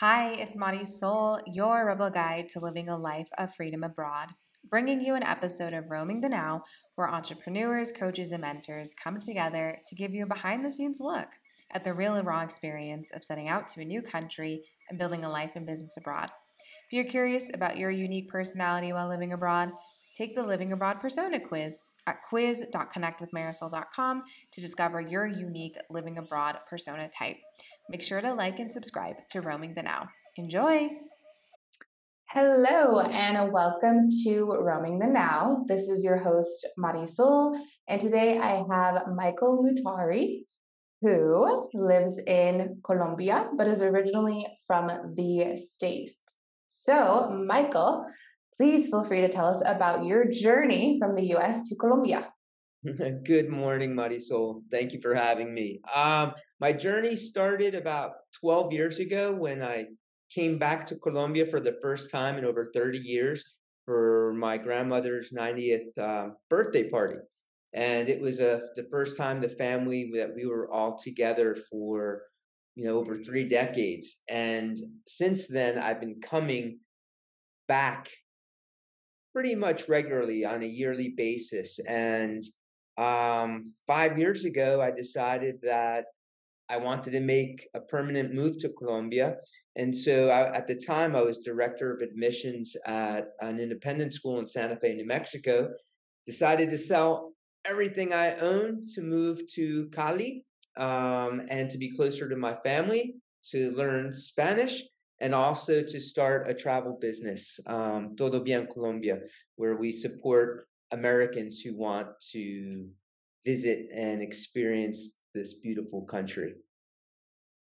Hi, it's Marisol, your rebel guide to living a life of freedom abroad, bringing you an episode of Roaming the Now where entrepreneurs, coaches, and mentors come together to give you a behind the scenes look at the real and raw experience of setting out to a new country and building a life and business abroad. If you're curious about your unique personality while living abroad, take the Living Abroad Persona quiz at quiz.connectwithmarisol.com to discover your unique living abroad persona type. Make sure to like and subscribe to Roaming the Now. Enjoy! Hello and welcome to Roaming the Now. This is your host, Marisol, and today I have Michael Multari, who lives in Colombia but is originally from the States. So, Michael, please feel free to tell us about your journey from the US to Colombia. Good morning, Marisol. Thank you for having me. Um, my journey started about 12 years ago when I came back to Colombia for the first time in over 30 years for my grandmother's 90th uh, birthday party. And it was uh, the first time the family that we were all together for, you know, over three decades. And since then, I've been coming back pretty much regularly on a yearly basis. And um, five years ago, I decided that I wanted to make a permanent move to Colombia. And so I, at the time, I was director of admissions at an independent school in Santa Fe, New Mexico. Decided to sell everything I owned to move to Cali um, and to be closer to my family, to learn Spanish, and also to start a travel business, um, Todo Bien Colombia, where we support Americans who want to visit and experience this beautiful country.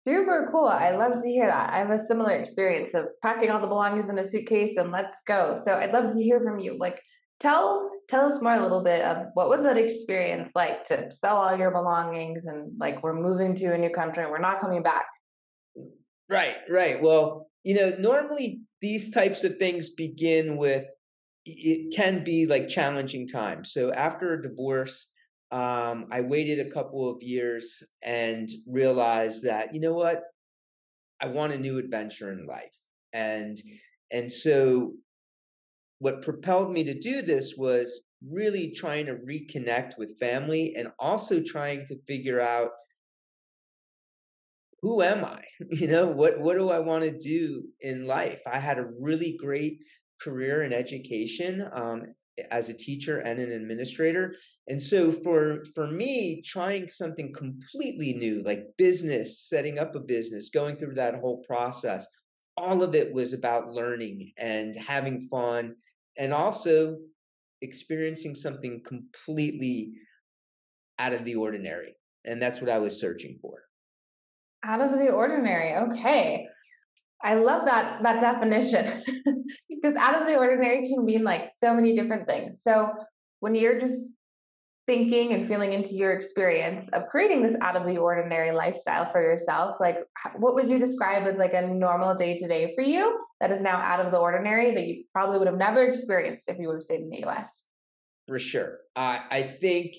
Super cool. I love to hear that. I have a similar experience of packing all the belongings in a suitcase and let's go. So I'd love to hear from you. Like tell tell us more a little bit of what was that experience like to sell all your belongings and like we're moving to a new country and we're not coming back. Right, right. Well, you know, normally these types of things begin with it can be like challenging times. So after a divorce, um, I waited a couple of years and realized that you know what, I want a new adventure in life, and and so what propelled me to do this was really trying to reconnect with family and also trying to figure out who am I? You know, what what do I want to do in life? I had a really great career in education um, as a teacher and an administrator. And so for for me trying something completely new like business setting up a business going through that whole process all of it was about learning and having fun and also experiencing something completely out of the ordinary. And that's what i was searching for. Out of the ordinary okay I love that that definition because out of the ordinary can mean like so many different things. So when you're just thinking and feeling into your experience of creating this out of the ordinary lifestyle for yourself, like what would you describe as like a normal day to day for you that is now out of the ordinary that you probably would have never experienced if you would have stayed in the US? For sure. I I think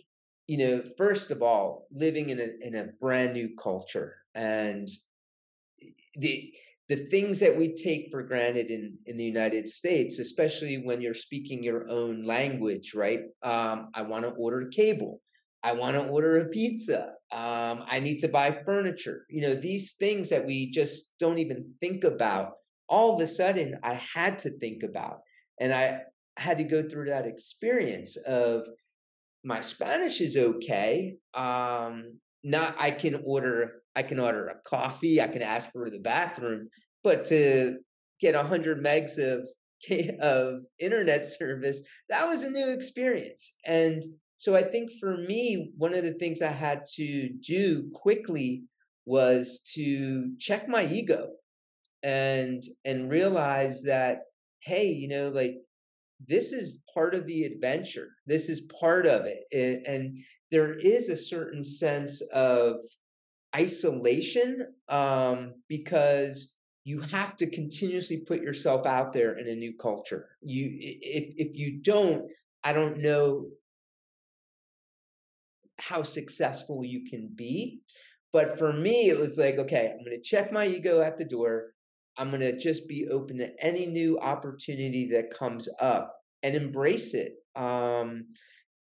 you know, first of all, living in a in a brand new culture and eh, the the things that we take for granted in, in the United States, especially when you're speaking your own language, right? Um, I want to order cable. I want to order a pizza. Um, I need to buy furniture. You know, these things that we just don't even think about. All of a sudden, I had to think about. And I had to go through that experience of my Spanish is okay. Um, not I can order I can order a coffee, I can ask for the bathroom, but to get 100 megs of of internet service, that was a new experience. And so I think for me, one of the things I had to do quickly was to check my ego and and realize that hey, you know, like this is part of the adventure. This is part of it. And, and there is a certain sense of isolation um, because you have to continuously put yourself out there in a new culture. You, if if you don't, I don't know how successful you can be. But for me, it was like, okay, I'm going to check my ego at the door. I'm going to just be open to any new opportunity that comes up and embrace it. Um,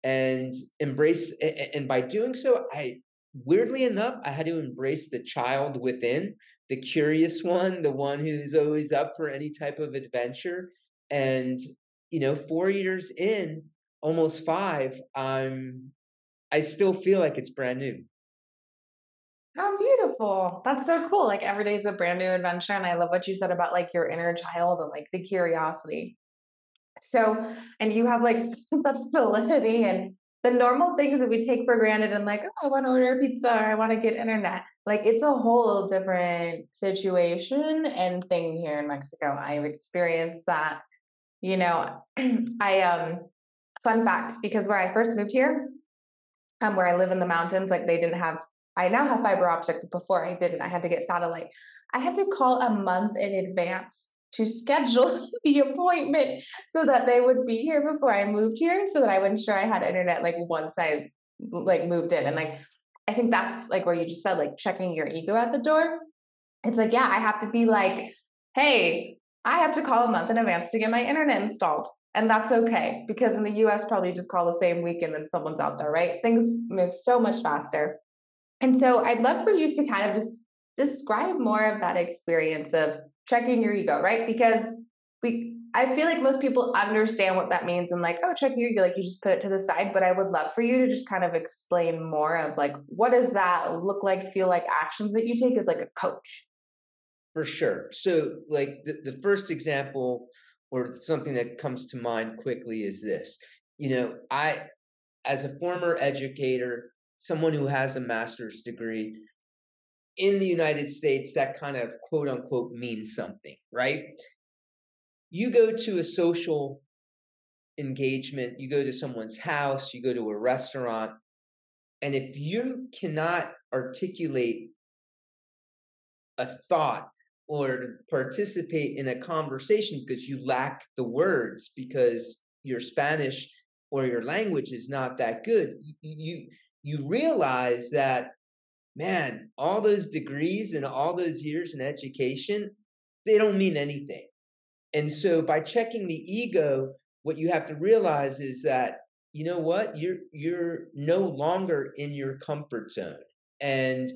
and embrace, and by doing so, I weirdly enough, I had to embrace the child within, the curious one, the one who's always up for any type of adventure. And, you know, four years in, almost five, I'm, I still feel like it's brand new. How beautiful. That's so cool. Like every day is a brand new adventure. And I love what you said about like your inner child and like the curiosity. So, and you have like such validity and the normal things that we take for granted and like, oh, I want to order a pizza or I want to get internet. Like it's a whole different situation and thing here in Mexico. I've experienced that, you know, I um fun fact, because where I first moved here, um, where I live in the mountains, like they didn't have I now have fiber optic, but before I didn't. I had to get satellite. I had to call a month in advance to schedule the appointment so that they would be here before I moved here so that I would ensure I had internet like once I like moved in. And like I think that's like where you just said like checking your ego at the door. It's like, yeah, I have to be like, hey, I have to call a month in advance to get my internet installed. And that's okay because in the US, probably just call the same week and then someone's out there, right? Things move so much faster. And so I'd love for you to kind of just describe more of that experience of checking your ego, right? Because we I feel like most people understand what that means and like, oh, checking your ego, like you just put it to the side. But I would love for you to just kind of explain more of like what does that look like, feel like actions that you take as like a coach. For sure. So like the, the first example or something that comes to mind quickly is this. You know, I as a former educator, someone who has a master's degree in the United States, that kind of quote unquote means something, right? You go to a social engagement, you go to someone's house, you go to a restaurant, and if you cannot articulate a thought or participate in a conversation because you lack the words because your Spanish or your language is not that good, you you realize that man all those degrees and all those years in education they don't mean anything. And so by checking the ego what you have to realize is that you know what? You're you're no longer in your comfort zone. And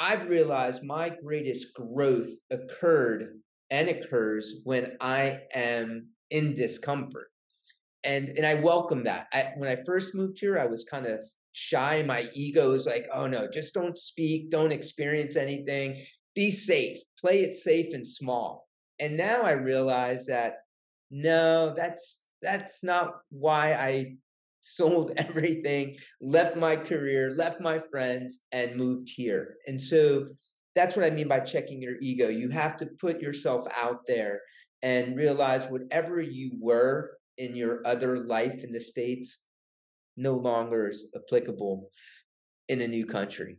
i've realized my greatest growth occurred and occurs when i am in discomfort. And and i welcome that. I, when i first moved here i was kind of shy. My ego is like, oh no, just don't speak, don't experience anything. Be safe, play it safe and small. And now I realize that no, that's that's not why I sold everything, left my career, left my friends, and moved here. And so that's what I mean by checking your ego. You have to put yourself out there and realize whatever you were in your other life in the States no longer is applicable in a new country.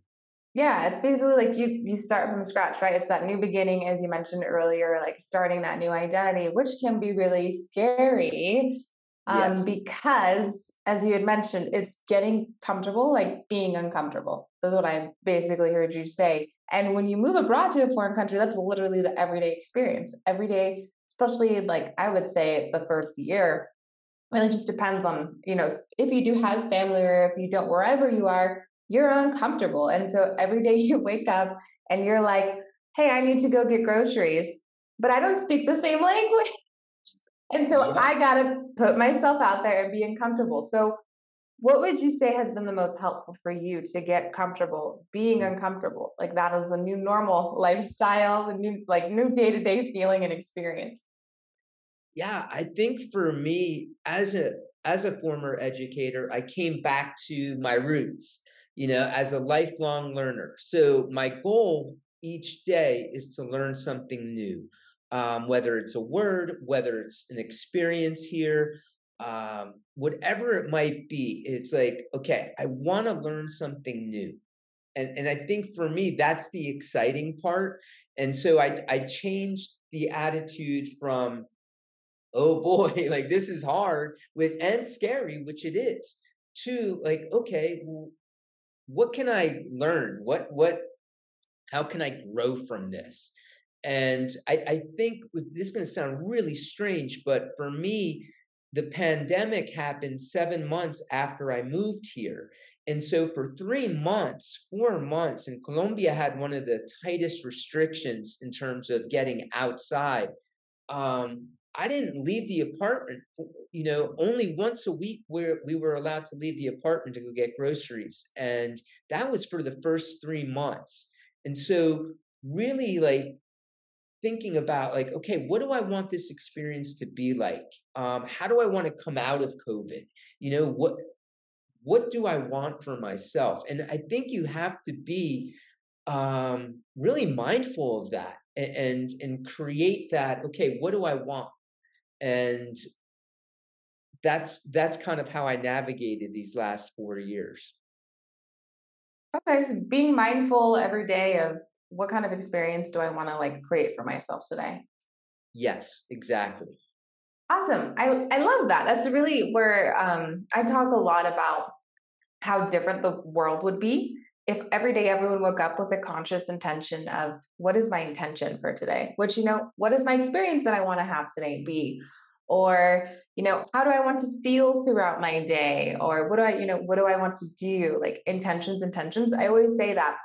Yeah, it's basically like you you start from scratch, right? It's that new beginning, as you mentioned earlier, like starting that new identity, which can be really scary. Um, yes. because as you had mentioned, it's getting comfortable, like being uncomfortable. That's what I basically heard you say. And when you move abroad to a foreign country, that's literally the everyday experience. Every day, especially like I would say the first year, really just depends on you know if you do have family or if you don't wherever you are you're uncomfortable. And so every day you wake up and you're like hey i need to go get groceries but i don't speak the same language. And so yeah. i got to put myself out there and be uncomfortable. So what would you say has been the most helpful for you to get comfortable being mm. uncomfortable? Like that is the new normal lifestyle the new like new day-to-day feeling and experience yeah, I think for me as a as a former educator, I came back to my roots, you know, as a lifelong learner. So my goal each day is to learn something new. Um, whether it's a word, whether it's an experience here, um, whatever it might be, it's like, okay, I want to learn something new. And, and I think for me, that's the exciting part. And so I, I changed the attitude from, oh boy, like this is hard with and scary, which it is, to like, okay, what can I learn? What what how can I grow from this? And I, I think this is going to sound really strange, but for me, the pandemic happened seven months after I moved here. And so for three months, four months, and Colombia had one of the tightest restrictions in terms of getting outside. Um, I didn't leave the apartment, you know, only once a week where we were allowed to leave the apartment to go get groceries. And that was for the first three months. And so really like thinking about like, okay, what do I want this experience to be like? Um, how do I want to come out of COVID? You know, what what do I want for myself? And I think you have to be um, really mindful of that and, and and create that. Okay, what do I want? And that's that's kind of how I navigated these last four years. Okay, so being mindful every day of what kind of experience do I want to like create for myself today? Yes, exactly. Awesome. I, I love that. That's really where um, I talk a lot about how different the world would be if every day everyone woke up with a conscious intention of what is my intention for today? Which, you know, what is my experience that I want to have today be? Or, you know, how do I want to feel throughout my day? Or what do I, you know, what do I want to do? Like intentions, intentions. I always say that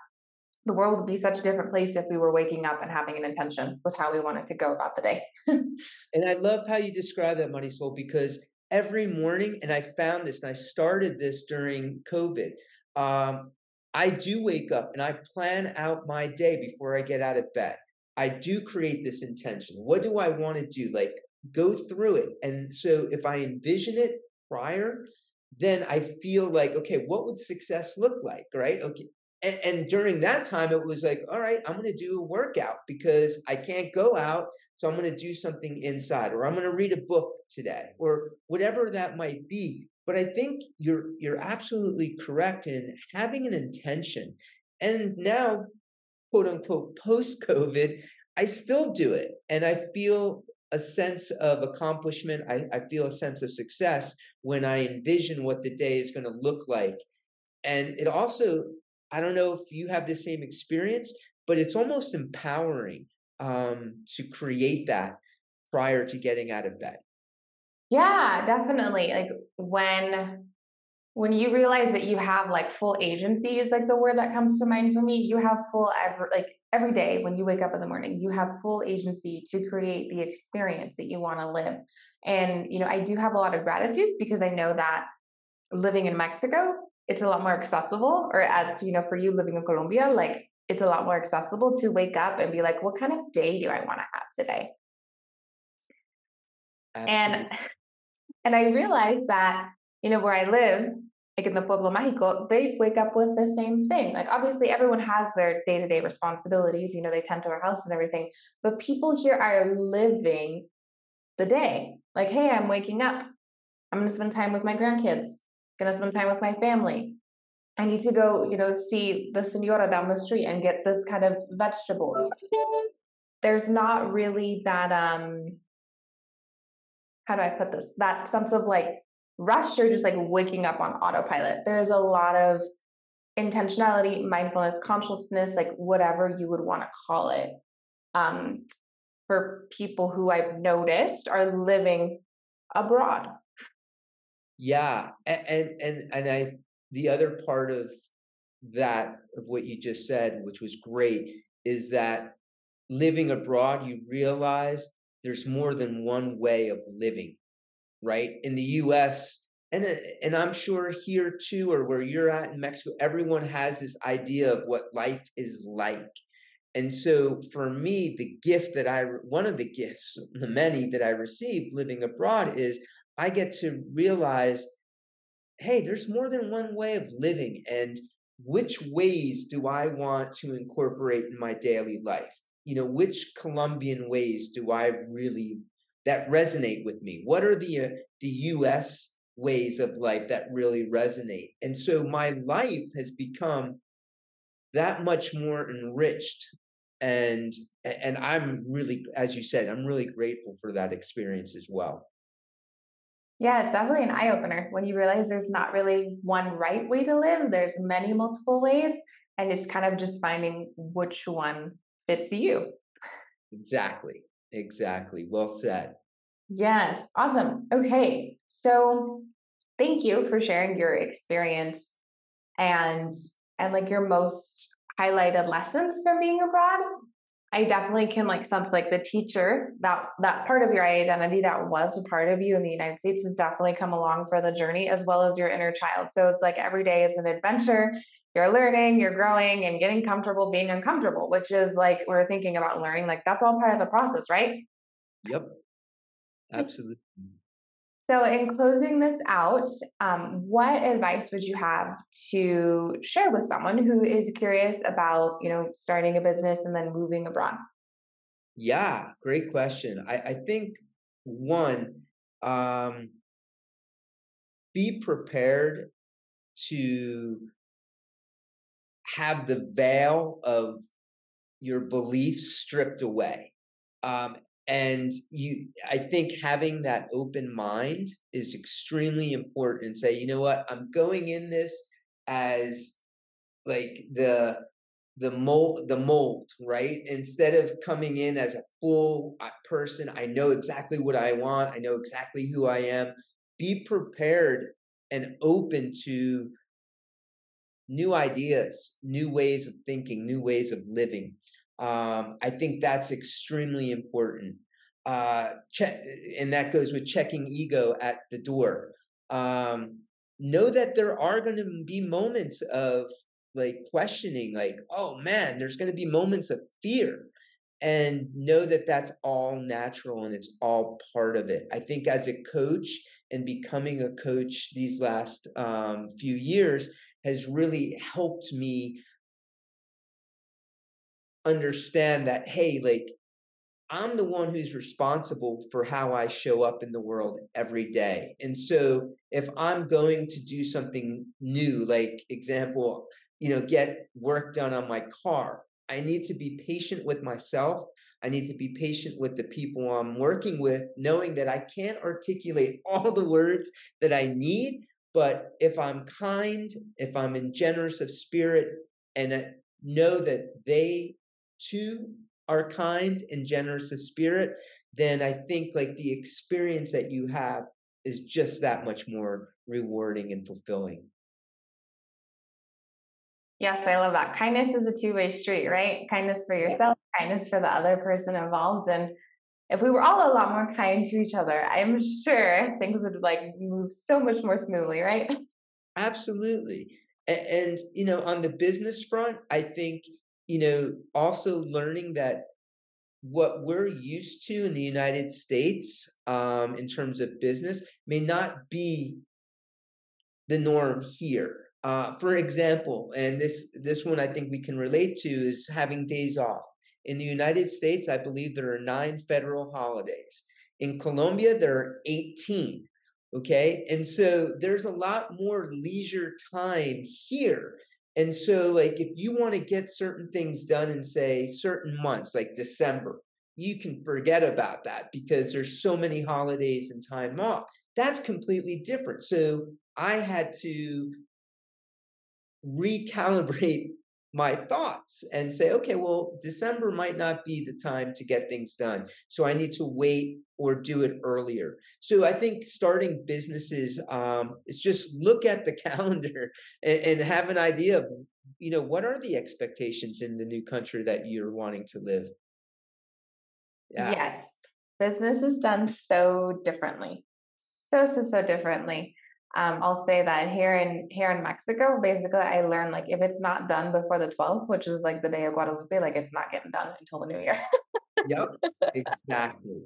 the world would be such a different place if we were waking up and having an intention with how we wanted to go about the day. and I love how you describe that, Marisol because every morning, and I found this, and I started this during COVID. Um, I do wake up and I plan out my day before I get out of bed. I do create this intention. What do I want to do? Like go through it. And so if I envision it prior, then I feel like, okay, what would success look like? Right. Okay and, and during that time, it was like, all right, I'm going to do a workout because I can't go out. So I'm going to do something inside, or I'm going to read a book today, or whatever that might be. But I think you're you're absolutely correct in having an intention. And now, quote unquote, post COVID, I still do it, and I feel a sense of accomplishment. I, I feel a sense of success when I envision what the day is going to look like. And it also I don't know if you have the same experience, but it's almost empowering um, to create that prior to getting out of bed. Yeah, definitely. Like when when you realize that you have like full agency is like the word that comes to mind for me. You have full every like every day when you wake up in the morning, you have full agency to create the experience that you want to live. And you know, I do have a lot of gratitude because I know that living in Mexico, it's a lot more accessible or as you know for you living in colombia like it's a lot more accessible to wake up and be like what kind of day do i want to have today? Absolutely. and and i realized that you know where i live like in the pueblo mágico they wake up with the same thing. Like obviously everyone has their day-to-day responsibilities you know they tend to our house and everything but people here are living the day. Like hey i'm waking up. I'm going to spend time with my grandkids going to spend time with my family. I need to go, you know, see the senora down the street and get this kind of vegetables. There's not really that um how do I put this? That sense of like rush or just like waking up on autopilot. There's a lot of intentionality, mindfulness, consciousness, like whatever you would want to call it. Um, for people who I've noticed are living abroad yeah, and and and I the other part of that of what you just said, which was great, is that living abroad, you realize there's more than one way of living, right? In the U.S. and uh, and I'm sure here too, or where you're at in Mexico, everyone has this idea of what life is like. And so for me, the gift that I, one of the gifts, the many that I received living abroad is I get to realize hey, there's more than one way of living. And which ways do I want to incorporate in my daily life? You know, which Colombian ways do I really that resonate with me? What are the uh, the US ways of life that really resonate? And so my life has become that much more enriched and and I'm really as you said, I'm really grateful for that experience as well. Yeah, it's definitely an eye opener when you realize there's not really one right way to live. There's many multiple ways, and it's kind of just finding which one fits you. Exactly. Exactly. Well said. Yes. Awesome. Okay. So thank you for sharing your experience and and like your most highlighted lessons from being abroad. I definitely can like sense like the teacher that that part of your identity that was a part of you in the United States has definitely come along for the journey as well as your inner child. So it's like every day is an adventure. You're learning, you're growing, and getting comfortable being uncomfortable, which is like we're thinking about learning. Like that's all part of the process, right? Yep. Mm. Absolutely. So, in closing this out, um, what advice would you have to share with someone who is curious about, you know, starting a business and then moving abroad? Yeah, great question. I, I think one, um, be prepared to have the veil of your beliefs stripped away. Um, and you i think having that open mind is extremely important and say you know what? I'm going in this as like the the mold the mold right? Instead of coming in as a full uh, person i know exactly what i want. I know exactly who i am. Be prepared and open to new ideas new ways of thinking new ways of living um, I think that's extremely important. Uh, check, and that goes with checking ego at the door. Um, know that there are going to be moments of like questioning, like, oh man, there's going to be moments of fear. And know that that's all natural and it's all part of it. I think as a coach and becoming a coach these last um, few years has really helped me understand that hey like i'm the one who's responsible for how i show up in the world every day. And so if i'm going to do something new like example you know get work done on my car i need to be patient with myself. I need to be patient with the people i'm working with knowing that i can't articulate all the words that i need but if i'm kind if i'm in generous of spirit and I know that they too are kind and generous of spirit, then I think like the experience that you have is just that much more rewarding and fulfilling. Yes, I love that. Kindness is a two-way street, right? Kindness for yourself, kindness for the other person involved. And if we were all a lot more kind to each other, I'm sure things would like move so much more smoothly, right? Absolutely. And, and you know, on the business front, I think you know, also learning that what we're used to in the United States um, in terms of business may not be the norm here. Uh, for example, and this this one I think we can relate to is having days off. In the United States, I believe there are nine federal holidays. In Colombia, there are 18. Okay. And so there's a lot more leisure time here and so, like, if you want to get certain things done in, say, certain months, like December, you can forget about that because there's so many holidays and time off. That's completely different. So, I had to recalibrate my thoughts and say, okay, well, December might not be the time to get things done. So I need to wait or do it earlier. So I think starting businesses um, is just look at the calendar and, and have an idea of, you know, what are the expectations in the new country that you're wanting to live? Yeah. Yes. Business is done so differently. So, so, so differently um, I'll say that here in here in Mexico, basically, I learned like if it's not done before the 12th, which is like the day of Guadalupe, like it's not getting done until the new year. yep, exactly.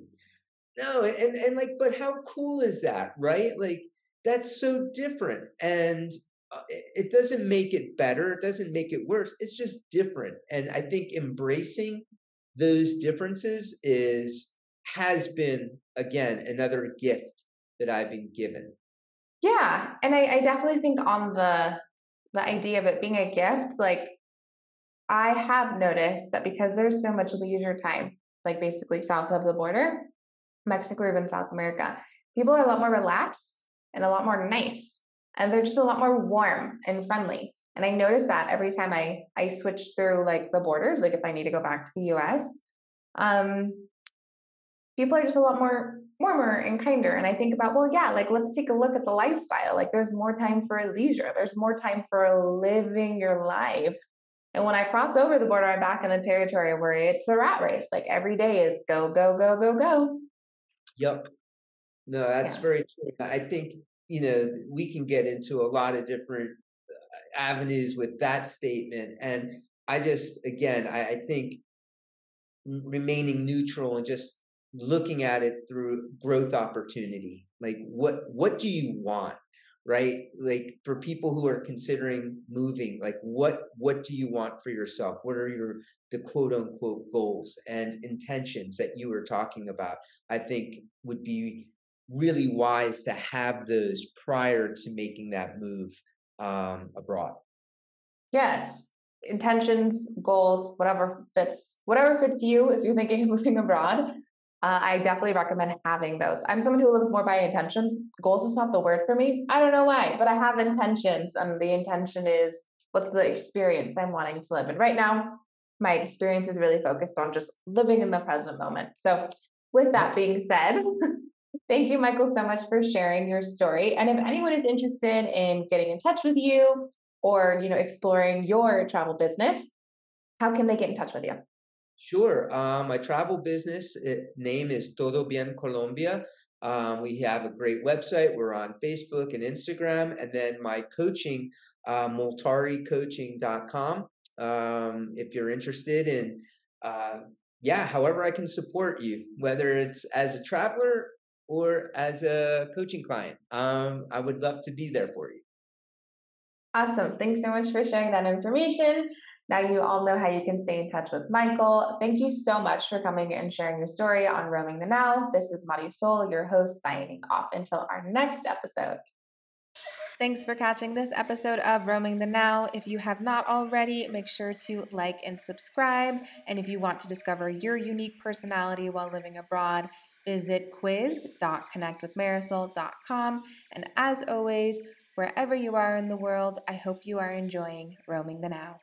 No, and and like, but how cool is that, right? Like that's so different, and uh, it doesn't make it better. It doesn't make it worse. It's just different, and I think embracing those differences is has been again another gift that I've been given. Yeah, and I, I definitely think on the the idea of it being a gift, like I have noticed that because there's so much leisure time, like basically south of the border, Mexico or even South America, people are a lot more relaxed and a lot more nice, and they're just a lot more warm and friendly. And I notice that every time I I switch through like the borders, like if I need to go back to the U.S., um, people are just a lot more warmer and kinder. And I think about, well, yeah, like let's take a look at the lifestyle. Like there's more time for leisure, there's more time for living your life. And when I cross over the border, I'm back in the territory where it's a rat race. Like every day is go, go, go, go, go. Yep. No, that's yeah. very true. I think, you know, we can get into a lot of different uh, avenues with that statement. And I just, again, I, I think remaining neutral and just looking at it through growth opportunity. Like what what do you want right? Like for people who are considering moving like what what do you want for yourself? What are your the quote unquote goals and intentions that you were talking about? I think would be really wise to have those prior to making that move um, abroad. Yes. Intentions goals whatever fits whatever fits you if you're thinking of moving abroad uh, I definitely recommend having those. I'm someone who lives more by intentions. Goals is not the word for me. I don't know why, but I have intentions, and the intention is what's the experience I'm wanting to live. And right now, my experience is really focused on just living in the present moment. So, with that being said, thank you, Michael, so much for sharing your story. And if anyone is interested in getting in touch with you or you know exploring your travel business, how can they get in touch with you? Sure. Um, my travel business name is Todo Bien Colombia. Um, we have a great website. We're on Facebook and Instagram. And then my coaching, uh, multaricoaching.com. Um, if you're interested in, uh, yeah, however I can support you, whether it's as a traveler or as a coaching client, um, I would love to be there for you. Awesome. Thanks so much for sharing that information. Now you all know how you can stay in touch with Michael. Thank you so much for coming and sharing your story on Roaming the Now. This is Marisol, your host, signing off until our next episode. Thanks for catching this episode of Roaming the Now. If you have not already, make sure to like and subscribe. And if you want to discover your unique personality while living abroad, visit quiz.connectwithmarisol.com. And as always, wherever you are in the world, I hope you are enjoying Roaming the Now.